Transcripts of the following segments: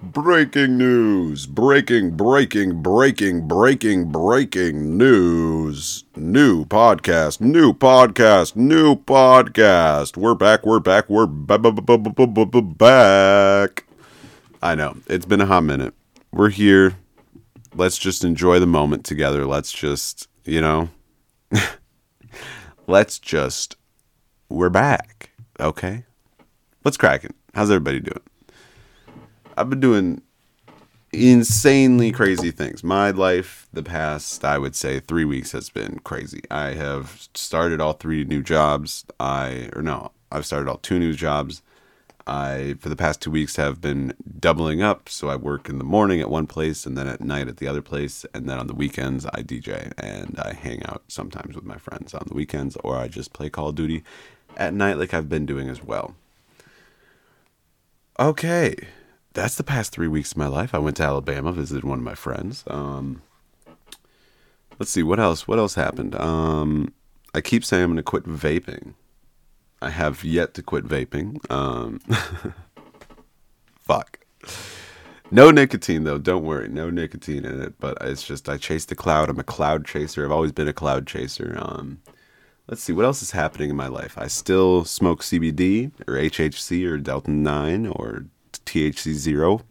Breaking news. Breaking, breaking, breaking, breaking, breaking news. New podcast, new podcast, new podcast. We're back, we're back, we're back. I know, it's been a hot minute. We're here. Let's just enjoy the moment together. Let's just, you know, let's just, we're back. Okay? What's cracking? How's everybody doing? I've been doing insanely crazy things. My life, the past, I would say, three weeks has been crazy. I have started all three new jobs. I, or no, I've started all two new jobs. I, for the past two weeks, have been doubling up. So I work in the morning at one place and then at night at the other place. And then on the weekends, I DJ and I hang out sometimes with my friends on the weekends or I just play Call of Duty at night, like I've been doing as well. Okay that's the past three weeks of my life. I went to Alabama, visited one of my friends. Um, let's see what else. What else happened? Um, I keep saying I'm going to quit vaping. I have yet to quit vaping. Um, fuck. No nicotine though. Don't worry. No nicotine in it. But it's just I chase the cloud. I'm a cloud chaser. I've always been a cloud chaser. Um, let's see what else is happening in my life. I still smoke CBD or HHC or Delta Nine or THC zero,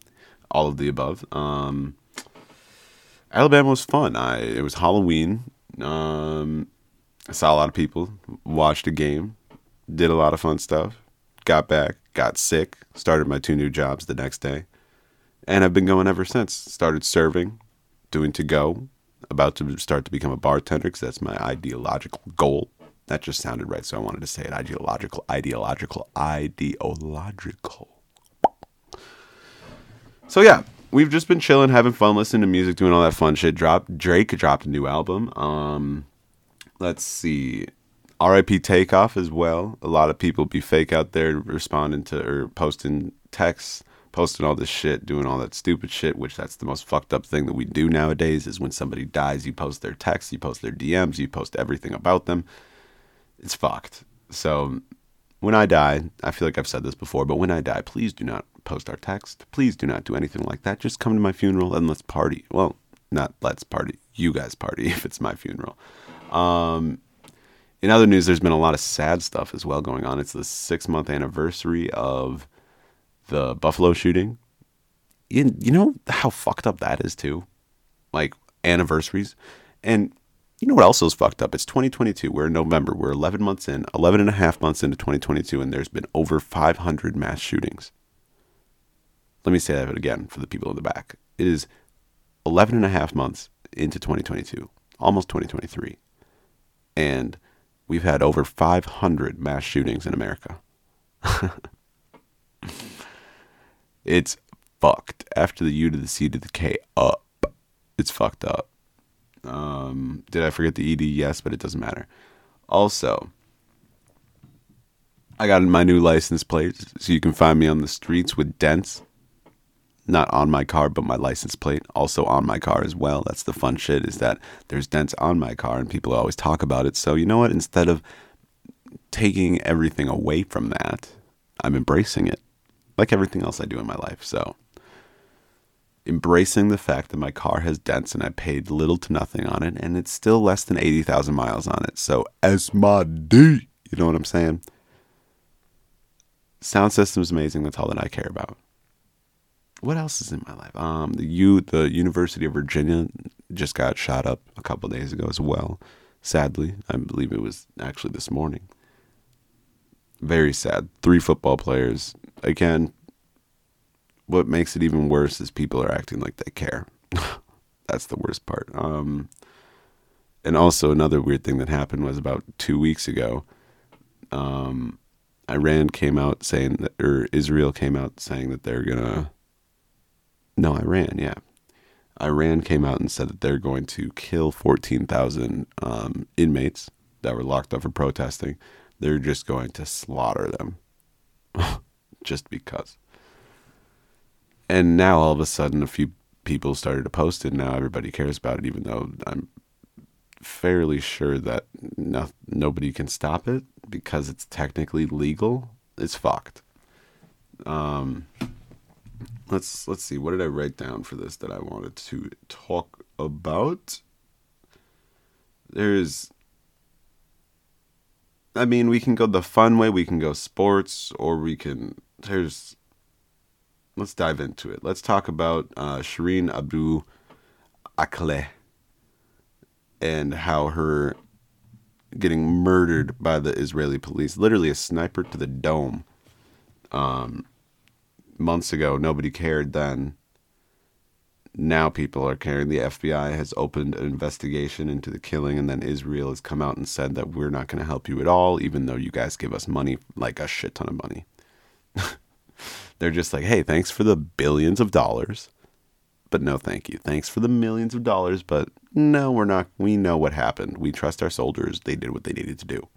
all of the above. Um, Alabama was fun. I it was Halloween. Um, I saw a lot of people, watched a game, did a lot of fun stuff. Got back, got sick, started my two new jobs the next day, and I've been going ever since. Started serving, doing to go, about to start to become a bartender because that's my ideological goal. That just sounded right, so I wanted to say it. Ideological, ideological, ideological. So yeah, we've just been chilling, having fun, listening to music, doing all that fun shit. Drop Drake dropped a new album. Um, let's see, R.I.P. Takeoff as well. A lot of people be fake out there responding to or posting texts, posting all this shit, doing all that stupid shit. Which that's the most fucked up thing that we do nowadays. Is when somebody dies, you post their texts, you post their DMs, you post everything about them. It's fucked. So when I die, I feel like I've said this before, but when I die, please do not post our text. Please do not do anything like that. Just come to my funeral and let's party. Well, not let's party. You guys party if it's my funeral. Um, in other news, there's been a lot of sad stuff as well going on. It's the six month anniversary of the Buffalo shooting. You, you know how fucked up that is, too? Like anniversaries. And you know what else is fucked up? It's 2022. We're in November. We're 11 months in, 11 and a half months into 2022, and there's been over 500 mass shootings. Let me say that again for the people in the back. It is 11 and a half months into 2022, almost 2023. And we've had over 500 mass shootings in America. it's fucked. After the U to the C to the K up, it's fucked up. Um, did I forget the ED? Yes, but it doesn't matter. Also, I got my new license plate, so you can find me on the streets with dents not on my car, but my license plate also on my car as well. That's the fun shit is that there's dents on my car and people always talk about it. So, you know what? Instead of taking everything away from that, I'm embracing it like everything else I do in my life. So, embracing the fact that my car has dents and I paid little to nothing on it and it's still less than 80,000 miles on it. So, as my D, you know what I'm saying? Sound system is amazing. That's all that I care about what else is in my life? Um, the U, the University of Virginia just got shot up a couple days ago as well. Sadly, I believe it was actually this morning. Very sad. Three football players. Again, what makes it even worse is people are acting like they care. That's the worst part. Um, and also another weird thing that happened was about two weeks ago. Um, Iran came out saying that, or Israel came out saying that they're gonna no, Iran, yeah. Iran came out and said that they're going to kill 14,000 um, inmates that were locked up for protesting. They're just going to slaughter them just because. And now all of a sudden, a few people started to post it. Now everybody cares about it, even though I'm fairly sure that no, nobody can stop it because it's technically legal. It's fucked. Um, let's let's see. What did I write down for this that I wanted to talk about? There's I mean, we can go the fun way, we can go sports, or we can. There's. Let's dive into it. Let's talk about uh, Shireen Abu Akleh and how her getting murdered by the Israeli police, literally a sniper to the dome. Um, months ago, nobody cared then now people are caring. The FBI has opened an investigation into the killing, and then Israel has come out and said that we're not going to help you at all, even though you guys give us money, like a shit ton of money. They're just like, hey, thanks for the billions of dollars, but no thank you. Thanks for the millions of dollars, but no, we're not. We know what happened. We trust our soldiers. They did what they needed to do.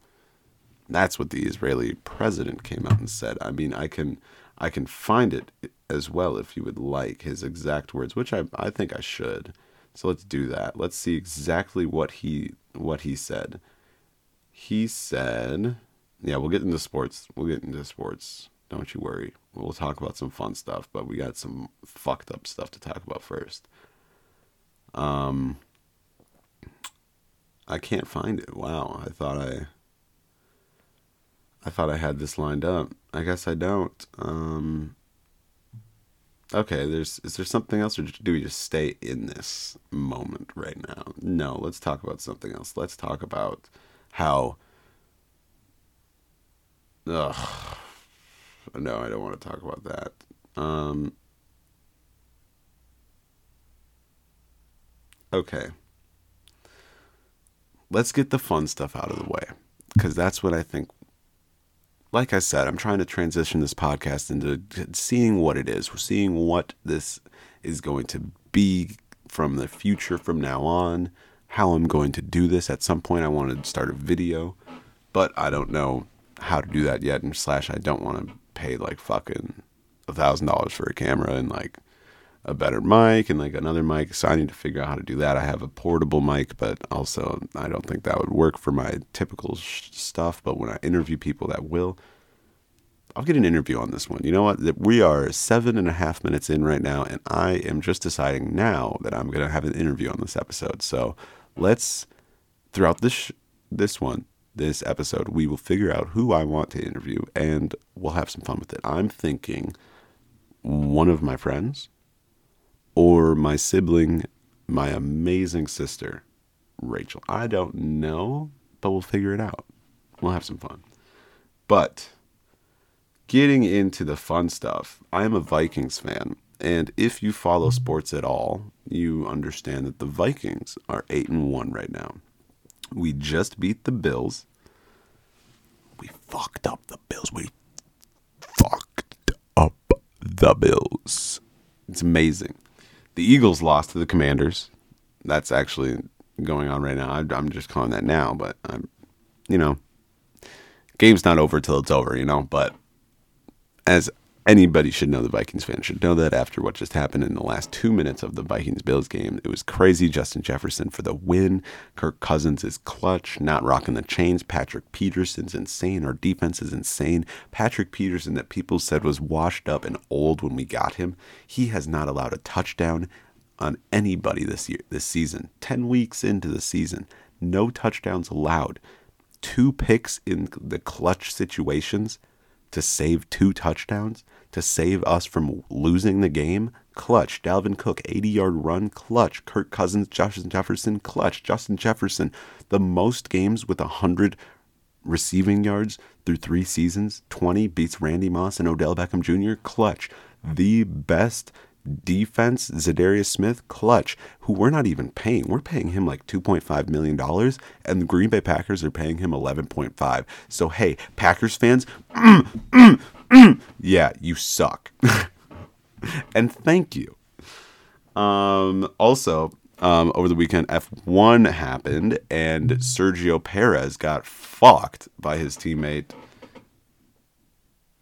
That's what the Israeli president came out and said. I mean, I can I can find it as well if you would like his exact words, which I I think I should. So let's do that. Let's see exactly what he what he said. He said, "Yeah, we'll get into sports. We'll get into sports. Don't you worry. We'll talk about some fun stuff, but we got some fucked up stuff to talk about first. Um I can't find it. Wow, I thought I I thought I had this lined up. I guess I don't. Um, okay, there's is there something else, or do we just stay in this moment right now? No, let's talk about something else. Let's talk about how. Ugh. No, I don't want to talk about that. Um, okay. Let's get the fun stuff out of the way because that's what I think like I said, I'm trying to transition this podcast into seeing what it is. We're seeing what this is going to be from the future from now on, how I'm going to do this. At some point, I want to start a video, but I don't know how to do that yet. And slash, I don't want to pay like fucking a thousand dollars for a camera and like a better mic and like another mic. So I need to figure out how to do that. I have a portable mic, but also I don't think that would work for my typical sh- stuff. But when I interview people, that will. I'll get an interview on this one. You know what? We are seven and a half minutes in right now, and I am just deciding now that I'm going to have an interview on this episode. So let's, throughout this sh- this one, this episode, we will figure out who I want to interview, and we'll have some fun with it. I'm thinking one of my friends or my sibling, my amazing sister, Rachel. I don't know, but we'll figure it out. We'll have some fun. But getting into the fun stuff, I am a Vikings fan. And if you follow sports at all, you understand that the Vikings are 8 and 1 right now. We just beat the Bills. We fucked up the Bills. We fucked up the Bills. It's amazing. The Eagles lost to the Commanders. That's actually going on right now. I'm just calling that now, but I'm, you know, game's not over till it's over, you know. But as anybody should know, the Vikings fan should know that after what just happened in the last two minutes of the Vikings Bills game, it was crazy. Justin Jefferson for the win. Kirk Cousins is clutch, not rocking the chains. Patrick Peterson's insane. Our defense is insane. Patrick Peterson, that people said was washed up and old when we got him, he has not allowed a touchdown on anybody this year, this season. Ten weeks into the season, no touchdowns allowed. Two picks in the clutch situations to save two touchdowns, to save us from losing the game. Clutch. Dalvin Cook, 80 yard run. Clutch. Kirk Cousins, Justin Jefferson. Clutch. Justin Jefferson, the most games with 100 receiving yards through three seasons. 20 beats Randy Moss and Odell Beckham Jr. Clutch. The best defense, Za'Darius Smith, clutch, who we're not even paying. We're paying him like $2.5 million, and the Green Bay Packers are paying him 11.5. So, hey, Packers fans, mm, mm, yeah, you suck. and thank you. Um, also, um, over the weekend, F1 happened, and Sergio Perez got fucked by his teammate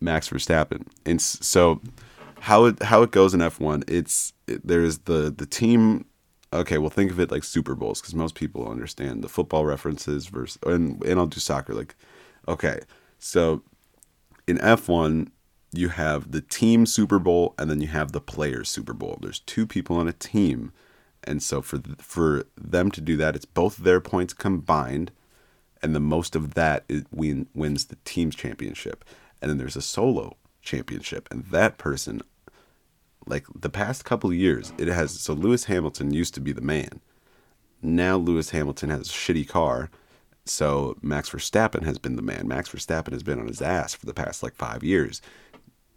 Max Verstappen. And so how it how it goes in F1, it's it, there's the the team okay, well think of it like Super Bowls because most people understand the football references versus and and I'll do soccer like okay. So in F1, you have the team Super Bowl and then you have the players Super Bowl. There's two people on a team, and so for for them to do that, it's both their points combined, and the most of that win, wins the team's championship. And then there's a solo championship, and that person, like the past couple years, it has. So Lewis Hamilton used to be the man. Now Lewis Hamilton has a shitty car. So Max Verstappen has been the man. Max Verstappen has been on his ass for the past like five years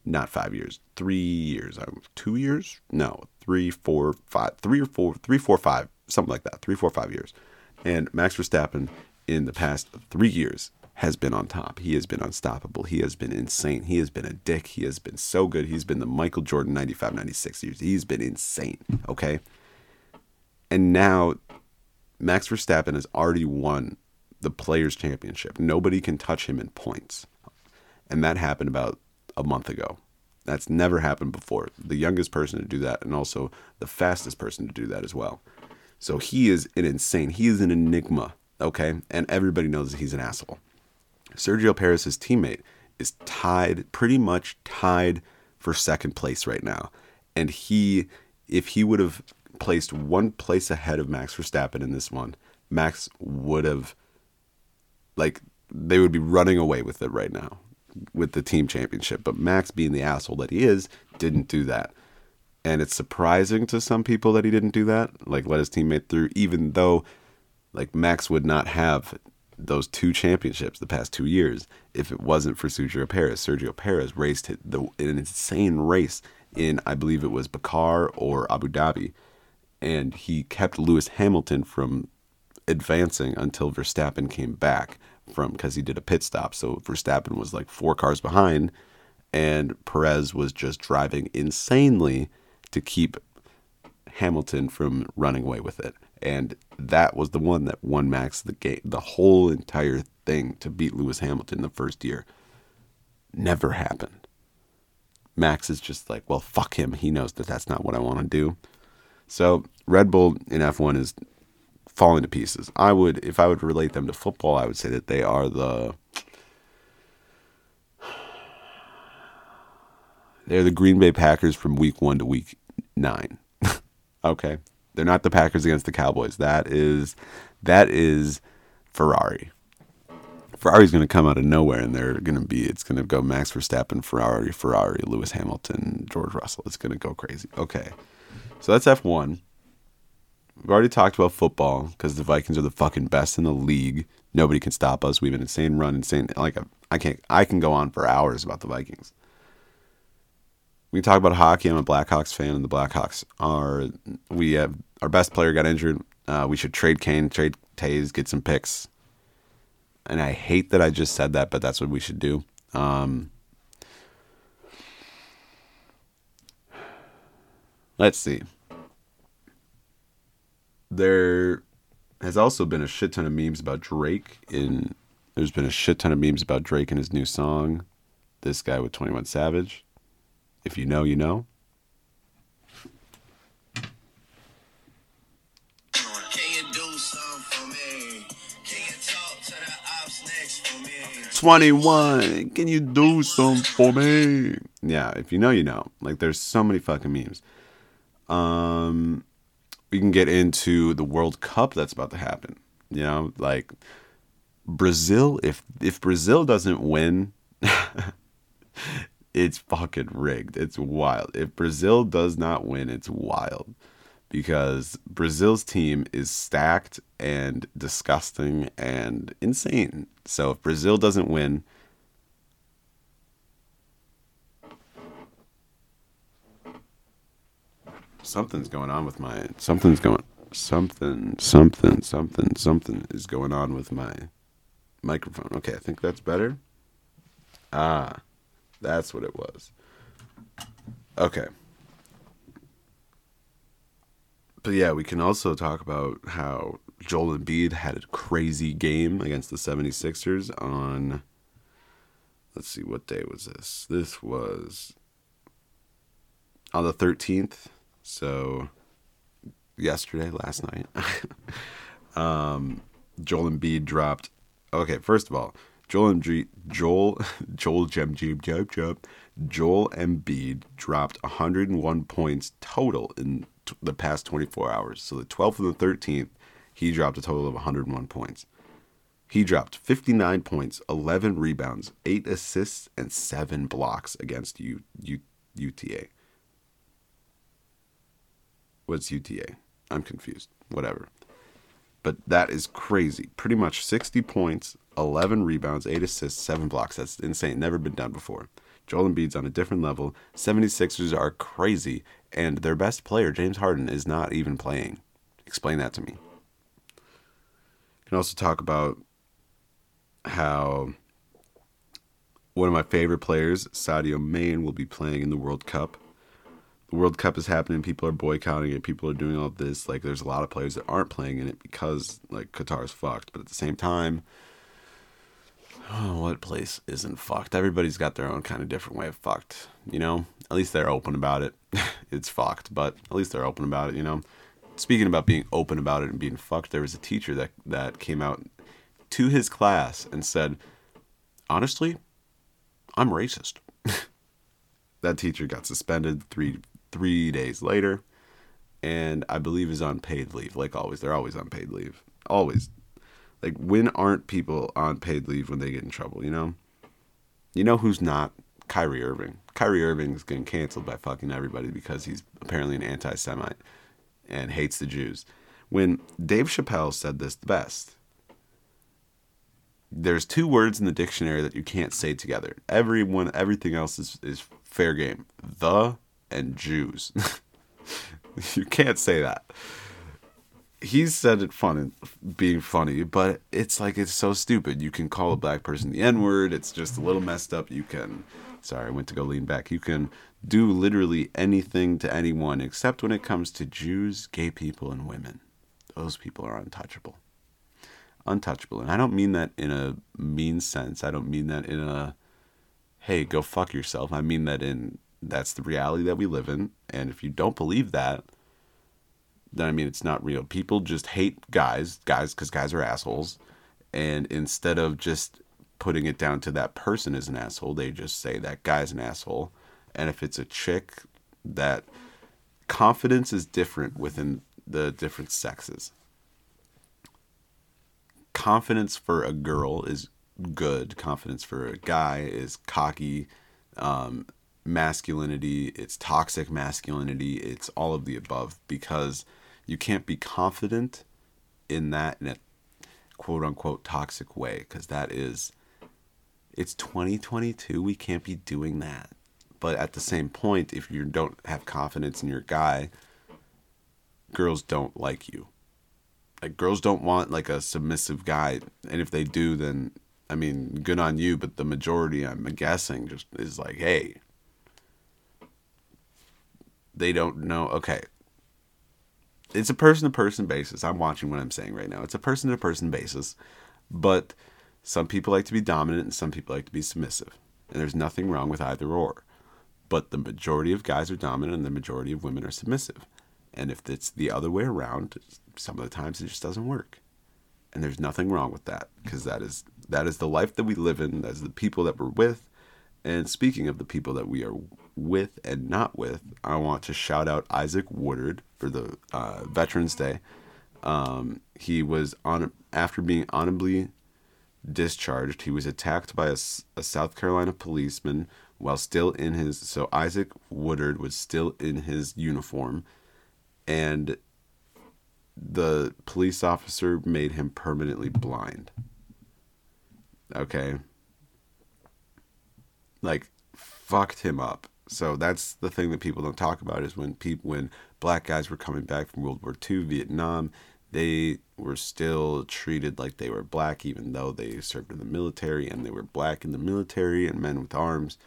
not five years, three years, two years, no, three, four, five, three or four, three, four, five, something like that, three, four, five years. And Max Verstappen in the past three years has been on top. He has been unstoppable. He has been insane. He has been a dick. He has been so good. He's been the Michael Jordan 95, 96 years. He's been insane. Okay. And now Max Verstappen has already won the Players' Championship. Nobody can touch him in points. And that happened about a month ago. That's never happened before. The youngest person to do that, and also the fastest person to do that as well. So he is an insane. He is an enigma, okay? And everybody knows that he's an asshole. Sergio Perez, his teammate, is tied, pretty much tied for second place right now. And he, if he would have placed one place ahead of Max Verstappen in this one, Max would have, like, they would be running away with it right now with the team championship. But Max, being the asshole that he is, didn't do that. And it's surprising to some people that he didn't do that, like let his teammate through, even though like Max would not have those two championships the past two years if it wasn't for Sergio Perez. Sergio Perez raced the, an insane race in, I believe it was Bakar or Abu Dhabi, and he kept Lewis Hamilton from advancing until Verstappen came back from because he did a pit stop. So Verstappen was like four cars behind, and Perez was just driving insanely to keep Hamilton from running away with it. And that was the one that won Max the game, the whole entire thing to beat Lewis Hamilton the first year. Never happened. Max is just like, well, fuck him. He knows that that's not what I want to do. So Red Bull in F1 is falling to pieces. I would, if I would relate them to football, I would say that they are the they're the Green Bay Packers from week one to week nine. okay, they're not the Packers against the Cowboys. That is that is Ferrari. Ferrari's going to come out of nowhere, and they're going to be. It's going to go Max Verstappen, Ferrari, Ferrari, Lewis Hamilton, George Russell. It's going to go crazy. Okay, so that's F one. We've already talked about football because the Vikings are the fucking best in the league. Nobody can stop us. We have an insane run, insane. Like I can't. I can go on for hours about the Vikings. We talk about hockey. I'm a Blackhawks fan, and the Blackhawks are. We have our best player got injured. Uh, we should trade Kane, trade Toews, get some picks. And I hate that I just said that, but that's what we should do. Um, let's see there has also been a shit ton of memes about Drake in there's been a shit ton of memes about Drake and his new song, This Guy with 21 Savage. If you know, you know. Twenty-one. Can you do something for me? Yeah, if you know, you know. Like, there's so many fucking memes. Um, we can get into the World Cup that's about to happen. You know, like Brazil. If if Brazil doesn't win, it's fucking rigged. It's wild. If Brazil does not win, it's wild because Brazil's team is stacked and disgusting and insane. So if Brazil doesn't win, something's going on with my something's going something something something something is going on with my microphone. Okay, I think that's better. Ah, that's what it was. Okay. But yeah, we can also talk about how Joel Embiid had a crazy game against the 76ers on let's see what day was this? This was on the 13th so yesterday, last night, um, Joel Embiid dropped. Okay, first of all, Joel Embiid, Joel, Joel Jem Jem Jem Jem, Joel Embiid dropped 101 points total in t- the past 24 hours. So the 12th and the 13th, he dropped a total of 101 points. He dropped 59 points, 11 rebounds, 8 assists, and 7 blocks against U, U, UTA. What's UTA? I'm confused. Whatever. But that is crazy. Pretty much 60 points, 11 rebounds, 8 assists, 7 blocks. That's insane. Never been done before. Joel Embiid's on a different level. 76ers are crazy, and their best player, James Harden, is not even playing. Explain that to me. You can also talk about how one of my favorite players, Sadio Mane, will be playing in the World Cup. The World Cup is happening. People are boycotting it. People are doing all this. Like, there's a lot of players that aren't playing in it because, like, Qatar's fucked. But at the same time, oh, what place isn't fucked? Everybody's got their own kind of different way of fucked. You know, at least they're open about it. it's fucked, but at least they're open about it. You know. Speaking about being open about it and being fucked, there was a teacher that that came out to his class and said, "Honestly, I'm racist." that teacher got suspended three three days later, and I believe is on paid leave. Like always, they're always on paid leave. Always. Like when aren't people on paid leave when they get in trouble? You know. You know who's not? Kyrie Irving. Kyrie Irving is getting canceled by fucking everybody because he's apparently an anti-Semite and hates the Jews. When Dave Chappelle said this the best, there's two words in the dictionary that you can't say together. Everyone, everything else is, is fair game. The and Jews. you can't say that. He said it fun and being funny, but it's like it's so stupid. You can call a black person the N word. It's just a little messed up. You can, sorry, I went to go lean back. You can do literally anything to anyone except when it comes to Jews, gay people, and women. Those people are untouchable untouchable. And I don't mean that in a mean sense. I don't mean that in a hey, go fuck yourself. I mean that in that's the reality that we live in. And if you don't believe that, then I mean it's not real. People just hate guys, guys cuz guys are assholes. And instead of just putting it down to that person as an asshole, they just say that guy's an asshole. And if it's a chick, that confidence is different within the different sexes confidence for a girl is good. Confidence for a guy is cocky. Um, masculinity, it's toxic masculinity, it's all of the above because you can't be confident in that in a quote unquote toxic way because that is it's 2022 we can't be doing that. But at the same point if you don't have confidence in your guy girls don't like you. Like girls don't want like a submissive guy and if they do then i mean good on you but the majority i'm guessing just is like hey they don't know okay. It's a person to person basis. I'm watching what i'm saying right now. It's a person to person basis but some people like to be dominant and some people like to be submissive and there's nothing wrong with either or. But the majority of guys are dominant and the majority of women are submissive and if it's the other way around some of the times it just doesn't work. And there's nothing wrong with that because that is that is the life that we live in that's the people that we're with. And speaking of the people that we are with and not with i want to shout out isaac woodard for the uh, veterans day um, he was on after being honorably discharged he was attacked by a, a south carolina policeman while still in his so isaac woodard was still in his uniform and the police officer made him permanently blind. Okay. Like fucked him up. So that's the thing that people don't talk about is when people when black guys were coming back from World War II, Vietnam, they were still treated like they were black even though they served in the military and they were black in the military and men with arms.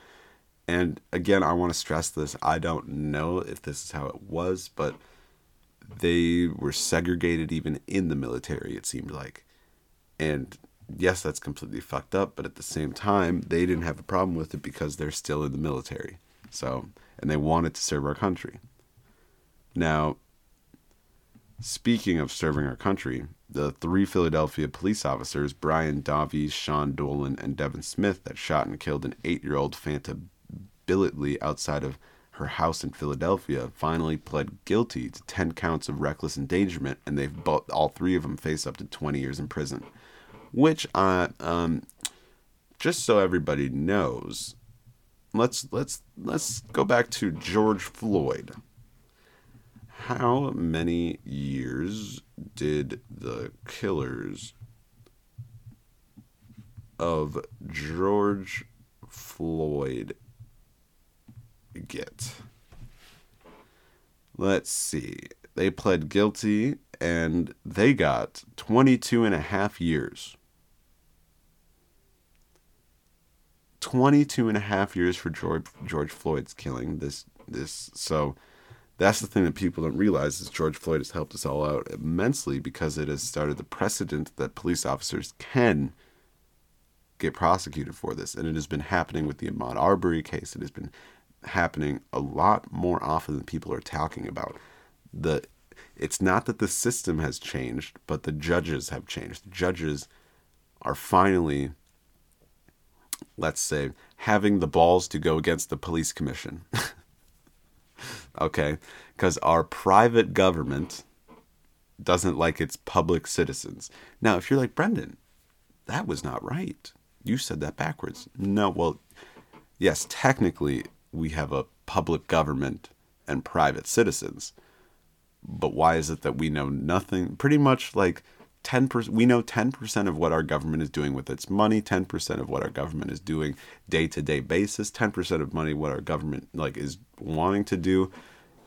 And again, I want to stress this. I don't know if this is how it was, but they were segregated even in the military, it seemed like. And yes, that's completely fucked up, but at the same time, they didn't have a problem with it because they're still in the military. So, and they wanted to serve our country. Now, speaking of serving our country, the three Philadelphia police officers, Brian Davies, Sean Dolan, and Devin Smith, that shot and killed an eight year old Fanta Bility outside of her house in Philadelphia, finally pled guilty to 10 counts of reckless endangerment, and they've both, all three of them face up to 20 years in prison. Which, uh, um, just so everybody knows, let's let's let's go back to George Floyd. How many years did the killers of George Floyd get? Let's see. They pled guilty and they got 22 and a half years. 22 and a half years for George George Floyd's killing. This this so that's the thing that people don't realize is George Floyd has helped us all out immensely because it has started the precedent that police officers can get prosecuted for this. And it has been happening with the Ahmaud Arbery case. It has been happening a lot more often than people are talking about. The it's not that the system has changed, but the judges have changed. The judges are finally let's say, having the balls to go against the police commission. okay? Because our private government doesn't like its public citizens. Now, if you're like, Brendan, that was not right. You said that backwards. No, well, yes, technically, we have a public government and private citizens. But why is it that we know nothing? Pretty much like 10% we know 10% of what our government is doing with its money 10% of what our government is doing day-to-day basis 10% of money what our government like is wanting to do.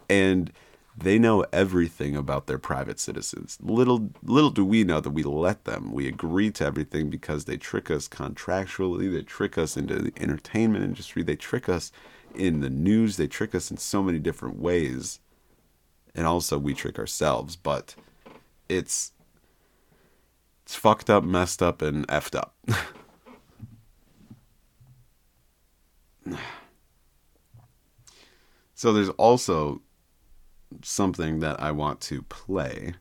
And they know everything about their private citizens. Little little do we know that we let them. We agree to everything because they trick us contractually. They trick us into the entertainment industry. They trick us in the news. They trick us in so many different ways. And also we trick ourselves but it's it's fucked up, messed up, and effed up. so there's also something that I want to play.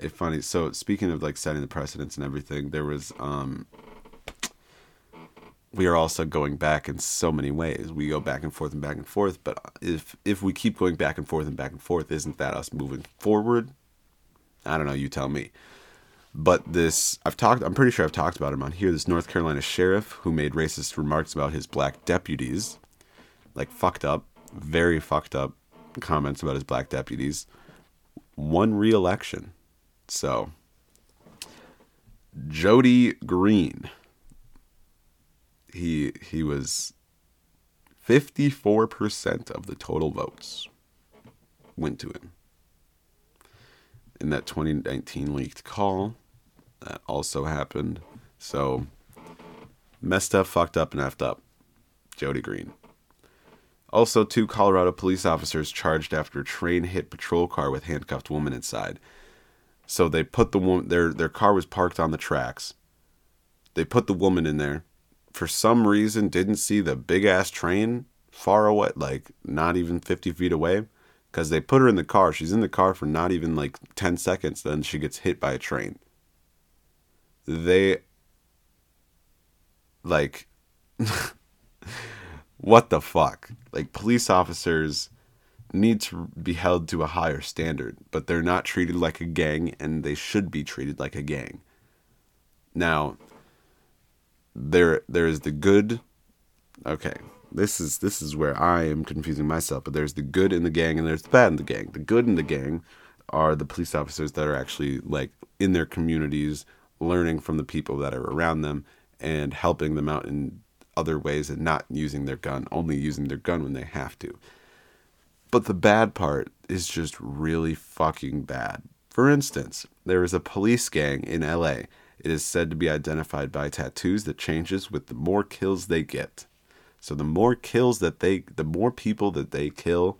A funny so speaking of like setting the precedents and everything, there was um we are also going back in so many ways. We go back and forth and back and forth, but if if we keep going back and forth and back and forth, isn't that us moving forward? I don't know, you tell me. But this, I've talked, I'm pretty sure I've talked about him on here. This North Carolina sheriff who made racist remarks about his black deputies, like fucked up, very fucked up comments about his black deputies, won re election. So, Jody Greene, he, he was 54% of the total votes went to him in that 2019 leaked call. That also happened. So messed up, fucked up, and effed up. Jody Greene. Also, two Colorado police officers charged after a train hit patrol car with handcuffed woman inside. So they put the woman their their car was parked on the tracks. They put the woman in there. For some reason, didn't see the big ass train far away, like not even fifty feet away, because they put her in the car. She's in the car for not even like ten seconds. Then she gets hit by a train they like what the fuck? Like police officers need to be held to a higher standard, but they're not treated like a gang and they should be treated like a gang. Now, there there is the good okay, this is this is where I am confusing myself, but there's the good in the gang and there's the bad in the gang. The good in the gang are the police officers that are actually like in their communities learning from the people that are around them and helping them out in other ways and not using their gun, only using their gun when they have to. But the bad part is just really fucking bad. For instance, there is a police gang in LA. It is said to be identified by tattoos that changes with the more kills they get. So the more kills that they the more people that they kill,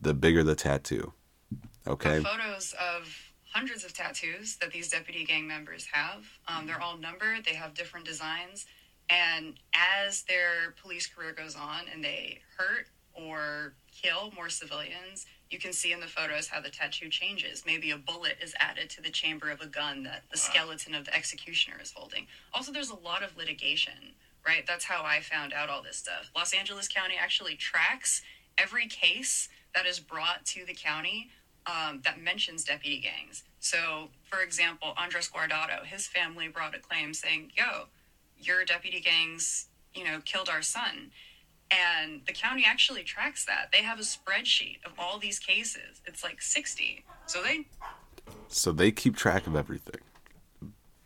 the bigger the tattoo. Okay. Photos of hundreds of tattoos that these deputy gang members have. Um, they're all numbered, they have different designs. And as their police career goes on and they hurt or kill more civilians, you can see in the photos how the tattoo changes. Maybe a bullet is added to the chamber of a gun that the skeleton of the executioner is holding. Also, there's a lot of litigation, right? That's how I found out all this stuff. Los Angeles County actually tracks every case that is brought to the county um, that mentions deputy gangs. So, for example, Andres Guardado, his family brought a claim saying, yo, your deputy gangs, you know, killed our son. And the county actually tracks that. They have a spreadsheet of all these cases. It's like 60. So they So they keep track of everything.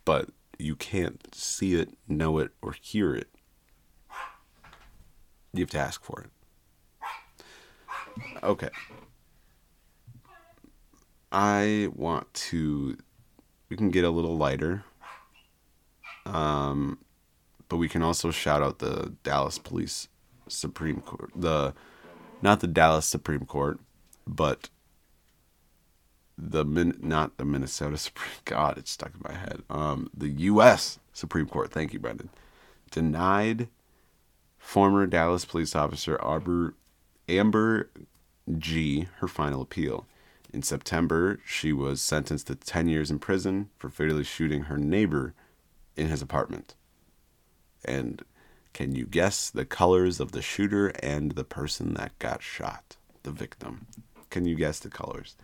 But you can't see it, know it, or hear it. You have to ask for it. Okay. I want to. We can get a little lighter. Um, but we can also shout out the Dallas Police Supreme Court. The not the Dallas Supreme Court, but the min not the Minnesota Supreme God, it's stuck in my head. Um, the U.S. Supreme Court. Thank you, Brendan. Denied former Dallas police officer Arbor, Amber G her final appeal. In September, she was sentenced to 10 years in prison for fatally shooting her neighbor in his apartment. And can you guess the colors of the shooter and the person that got shot, the victim? Can you guess the colors?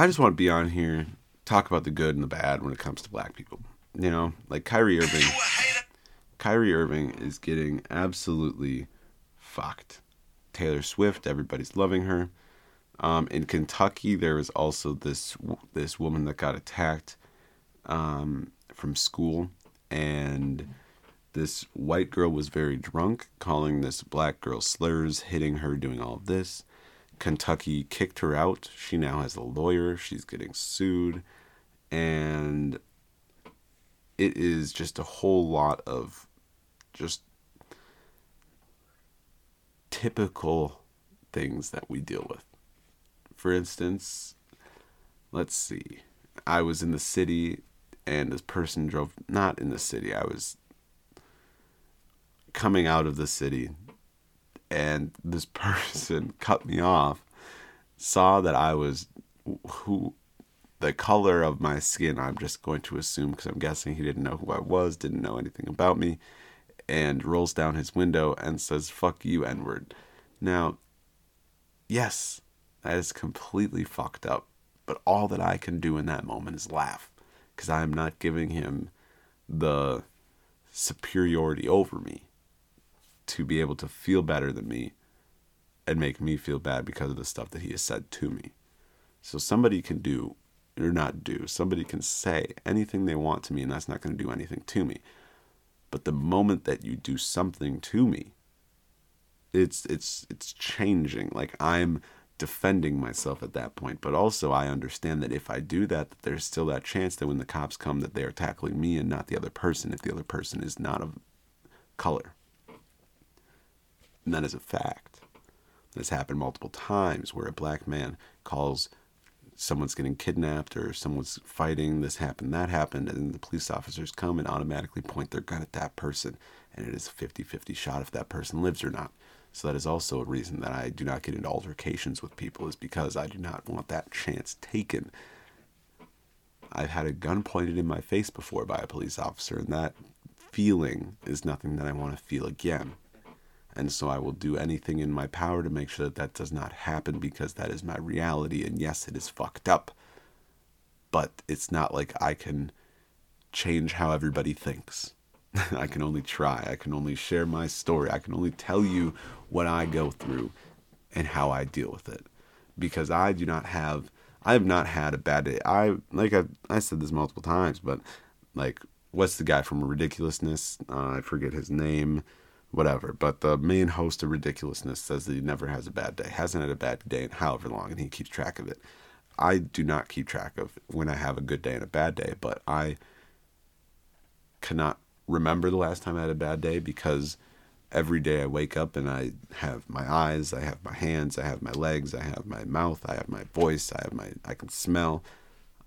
I just want to be on here, talk about the good and the bad when it comes to black people. You know, like Kyrie Irving. Kyrie Irving is getting absolutely fucked. Taylor Swift, everybody's loving her. Um, in Kentucky, there was also this this woman that got attacked um, from school, and this white girl was very drunk, calling this black girl slurs, hitting her, doing all of this. Kentucky kicked her out. She now has a lawyer. She's getting sued, and it is just a whole lot of just typical things that we deal with. For instance, let's see. I was in the city and this person drove not in the city. I was coming out of the city and this person cut me off, saw that I was who the color of my skin, I'm just going to assume because I'm guessing he didn't know who I was, didn't know anything about me, and rolls down his window and says, fuck you, N word. Now, yes, that is completely fucked up, but all that I can do in that moment is laugh because I am not giving him the superiority over me to be able to feel better than me and make me feel bad because of the stuff that he has said to me. So somebody can do or not do, somebody can say anything they want to me and that's not going to do anything to me. But the moment that you do something to me, it's it's it's changing. Like I'm defending myself at that point. But also, I understand that if I do that, that there's still that chance that when the cops come, that they're tackling me and not the other person if the other person is not of color. And that is a fact. Has happened multiple times where a black man calls someone's getting kidnapped or someone's fighting, this happened, that happened, and the police officers come and automatically point their gun at that person, and it is a 50 50 shot if that person lives or not. So that is also a reason that I do not get into altercations with people is because I do not want that chance taken. I've had a gun pointed in my face before by a police officer, and that feeling is nothing that I want to feel again. And so I will do anything in my power to make sure that that does not happen because that is my reality. And yes, it is fucked up. But it's not like I can change how everybody thinks. I can only try. I can only share my story. I can only tell you what I go through and how I deal with it. Because I do not have I have not had a bad day. I like I I said this multiple times, but like what's the guy from Ridiculousness? Uh, I forget his name, whatever. But the main host of Ridiculousness says that he never has a bad day. Hasn't had a bad day in however long, and he keeps track of it. I do not keep track of when I have a good day and a bad day, but I cannot remember the last time I had a bad day because every day I wake up and I have my eyes, I have my hands, I have my legs, I have my mouth, I have my voice, I have my I can smell.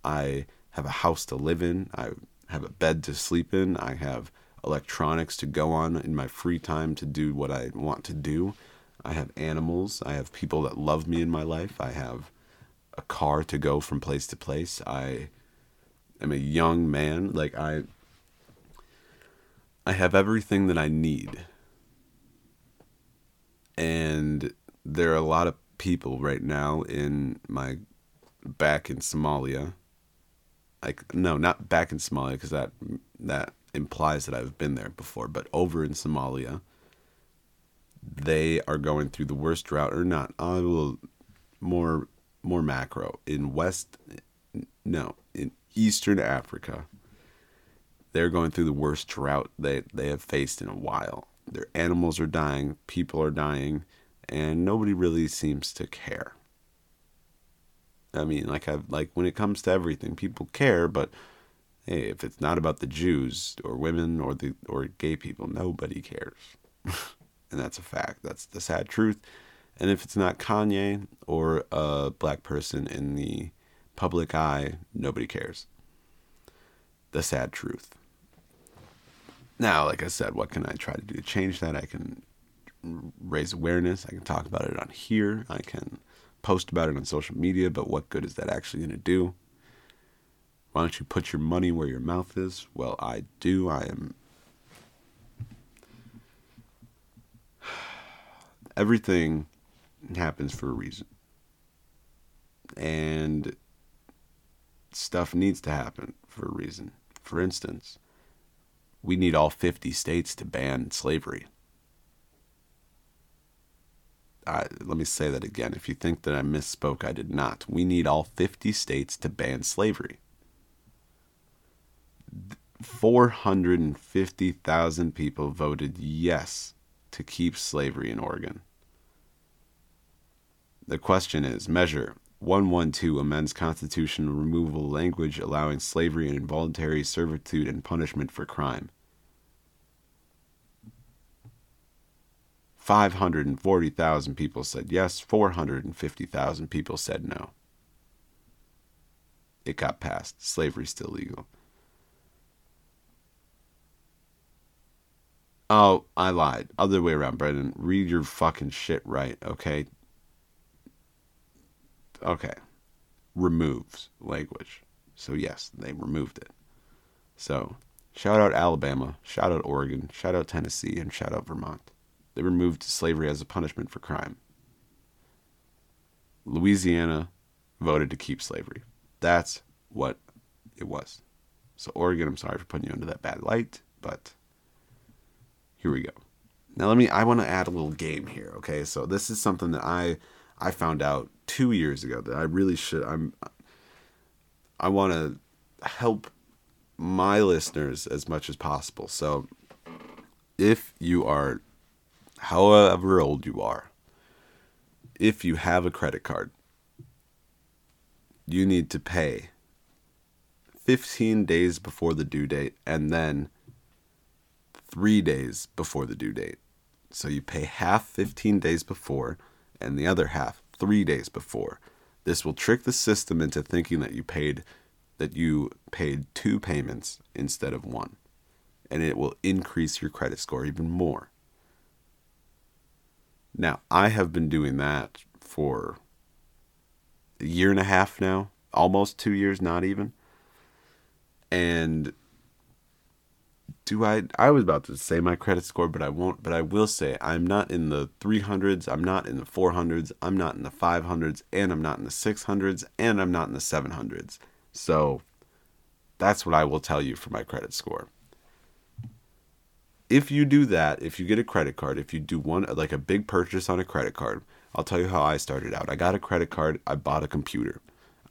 I have a house to live in, I have a bed to sleep in, I have electronics to go on in my free time to do what I want to do. I have animals. I have people that love me in my life. I have a car to go from place to place. I am a young man. Like I I have everything that I need. And there are a lot of people right now in my back in Somalia. Like no, not back in Somalia because that that implies that I've been there before, but over in Somalia they are going through the worst drought or not a little more more macro. In west no in eastern africa they're going through the worst drought they they have faced in a while. Their animals are dying people are dying and nobody really seems to care. I mean like i like when it comes to everything people care but hey if it's not about the jews or women or the or gay people nobody cares and that's a fact. That's the sad truth. And if it's not Kanye or a black person in the public eye, nobody cares. The sad truth. Now, like I said, what can I try to do to change that? I can raise awareness. I can talk about it on here. I can post about it on social media, but what good is that actually going to do? Why don't you put your money where your mouth is? Well, I do. I am everything happens for a reason. And stuff needs to happen for a reason. For instance, we need all 50 states to ban slavery. I, let me say that again. If you think that I misspoke, I did not. We need all 50 states to ban slavery. 450,000 people voted yes to keep slavery in Oregon. The question is Measure 112 amends constitutional removal language allowing slavery and involuntary servitude and punishment for crime. 540,000 people said yes, 450,000 people said no. It got passed. Slavery's still legal. Oh, I lied. Other way around, Brendan. Read your fucking shit right, okay? Okay. Removes language. So, yes, they removed it. So, shout out Alabama, shout out Oregon, shout out Tennessee, and shout out Vermont. They removed slavery as a punishment for crime. Louisiana voted to keep slavery. That's what it was. So, Oregon, I'm sorry for putting you under that bad light, but here we go. Now let me I want to add a little game here, okay? So this is something that I I found out 2 years ago that I really should I'm I want to help my listeners as much as possible. So if you are however old you are, if you have a credit card, you need to pay 15 days before the due date and then three days before the due date. So you pay half 15 days before and the other half three days before. This will trick the system into thinking that you paid that you paid two payments instead of one. And it will increase your credit score even more. Now, I have been doing that for a year and a half now, almost two years, not even. And do I I was about to say my credit score, but I won't. But I will say I'm not in the 300s, I'm not in the 400s, I'm not in the 500s, and I'm not in the 600s, and I'm not in the 700s. So that's what I will tell you for my credit score. If you do that, if you get a credit card, if you do one like a big purchase on a credit card, I'll tell you how I started out. I got a credit card, I bought a computer.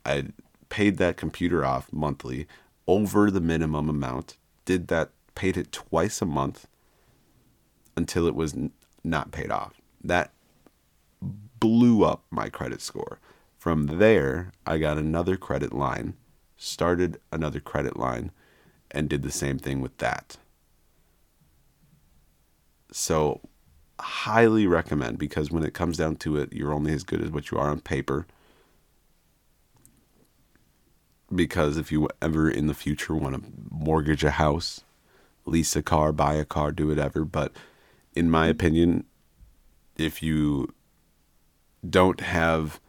I paid that computer off monthly over the minimum amount. Did that paid it twice a month until it was n- not paid off. That blew up my credit score. From there, I got another credit line, started another credit line, and did the same thing with that. So, highly recommend because when it comes down to it, you're only as good as what you are on paper. Because if you ever in the future want to mortgage a house, lease a car, buy a car, do whatever. But in my opinion, if you don't have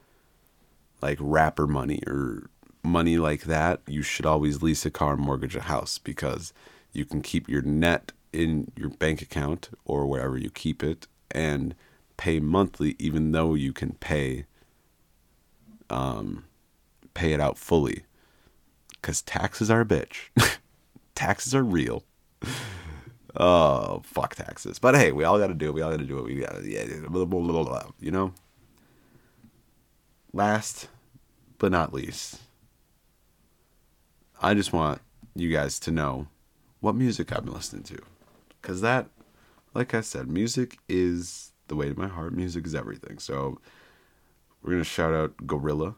like rapper money or money like that, you should always lease a car, mortgage a house because you can keep your net in your bank account or wherever you keep it and pay monthly even though you can pay um pay it out fully cuz taxes are a bitch. taxes are real. Oh, fuck taxes. But hey, we all got to do it. We all got to do it. We got to yeah, you know? Last but not least, I just want you guys to know what music I've been listening to. Because that, like I said, music is the way to my heart. Music is everything. So we're going to shout out Glorilla.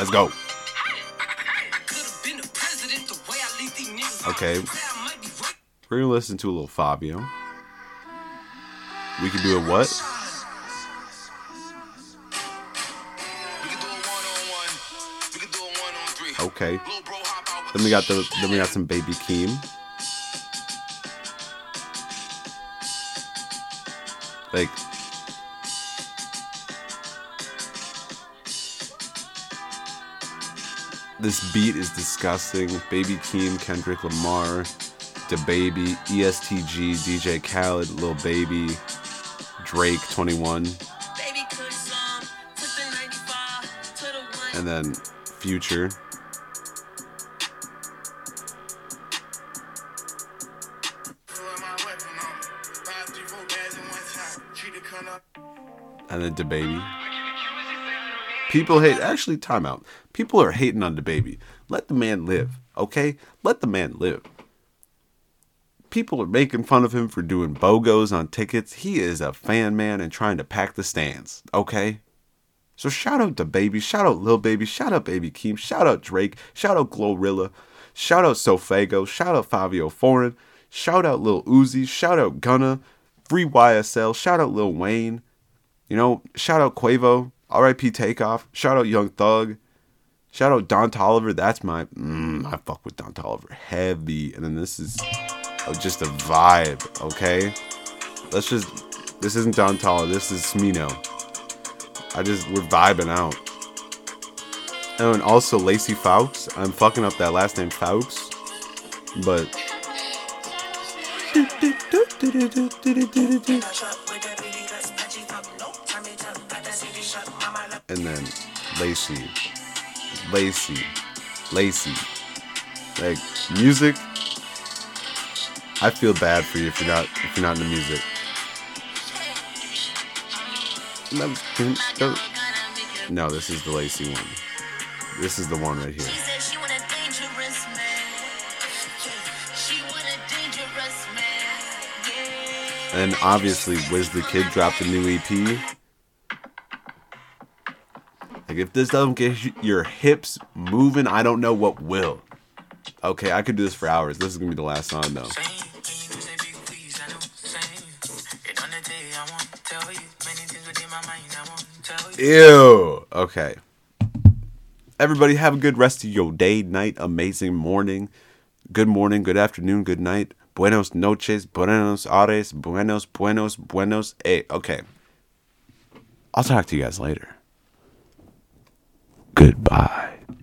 Niggas go. Okay. Say I might be right. We're going to listen to a little Fivio. We can do a what? We can do a one-on-one. We can do a one-on-three. Okay. Lil' bro hop out with Then we got the then we got some Baby Keem. Like this beat is disgusting. Baby Keem, Kendrick Lamar, DaBaby, E ESTG, DJ Khaled, Lil Baby, Drake 21, Baby could some. Took the 95 to the one. and then Future. Put my weapon on me. Five, three, four bags in one time. Treat the cunt and then DaBaby. People hate. Actually, timeout. People are hating on DaBaby. Let the man live, okay? Let the man live. People are making fun of him for doing bogos on tickets. He is a fan man and trying to pack the stands, okay? So shout out to Baby, shout out Lil Baby, shout out Baby Keem, shout out Drake, shout out Glorilla, shout out SoFaygo, shout out Fivio Foreign, shout out Lil Uzi, shout out Gunna, Free YSL, shout out Lil Wayne, you know, shout out Quavo, R.I.P. Takeoff, shout out Young Thug, shout out Don Toliver. That's my, mm, I fuck with Don Toliver heavy. And then this is just a vibe, okay? Let's just, this isn't Don Toliver, this is Smino. I just, we're vibing out. Oh, and also Lacey Fawkes. I'm fucking up that last name Fawkes, but. And then Lacey, Lacey, Lacey. Like music. I feel bad for you if you're not if you're not into music. No, this is the Lacey one. This is the one right here. She said she want dangerous man. She want a dangerous man. Yeah. And obviously, Wiz the Kid dropped a new EP. If this doesn't get your hips moving, I don't know what will. Okay, I could do this for hours. This is gonna be the last song, though. Ew. Okay. Everybody, have a good rest of your day, night, amazing morning. Good morning, good afternoon, good night. Buenos noches, buenos aires, buenos, buenos, buenos. Hey, okay. I'll talk to you guys later. Goodbye.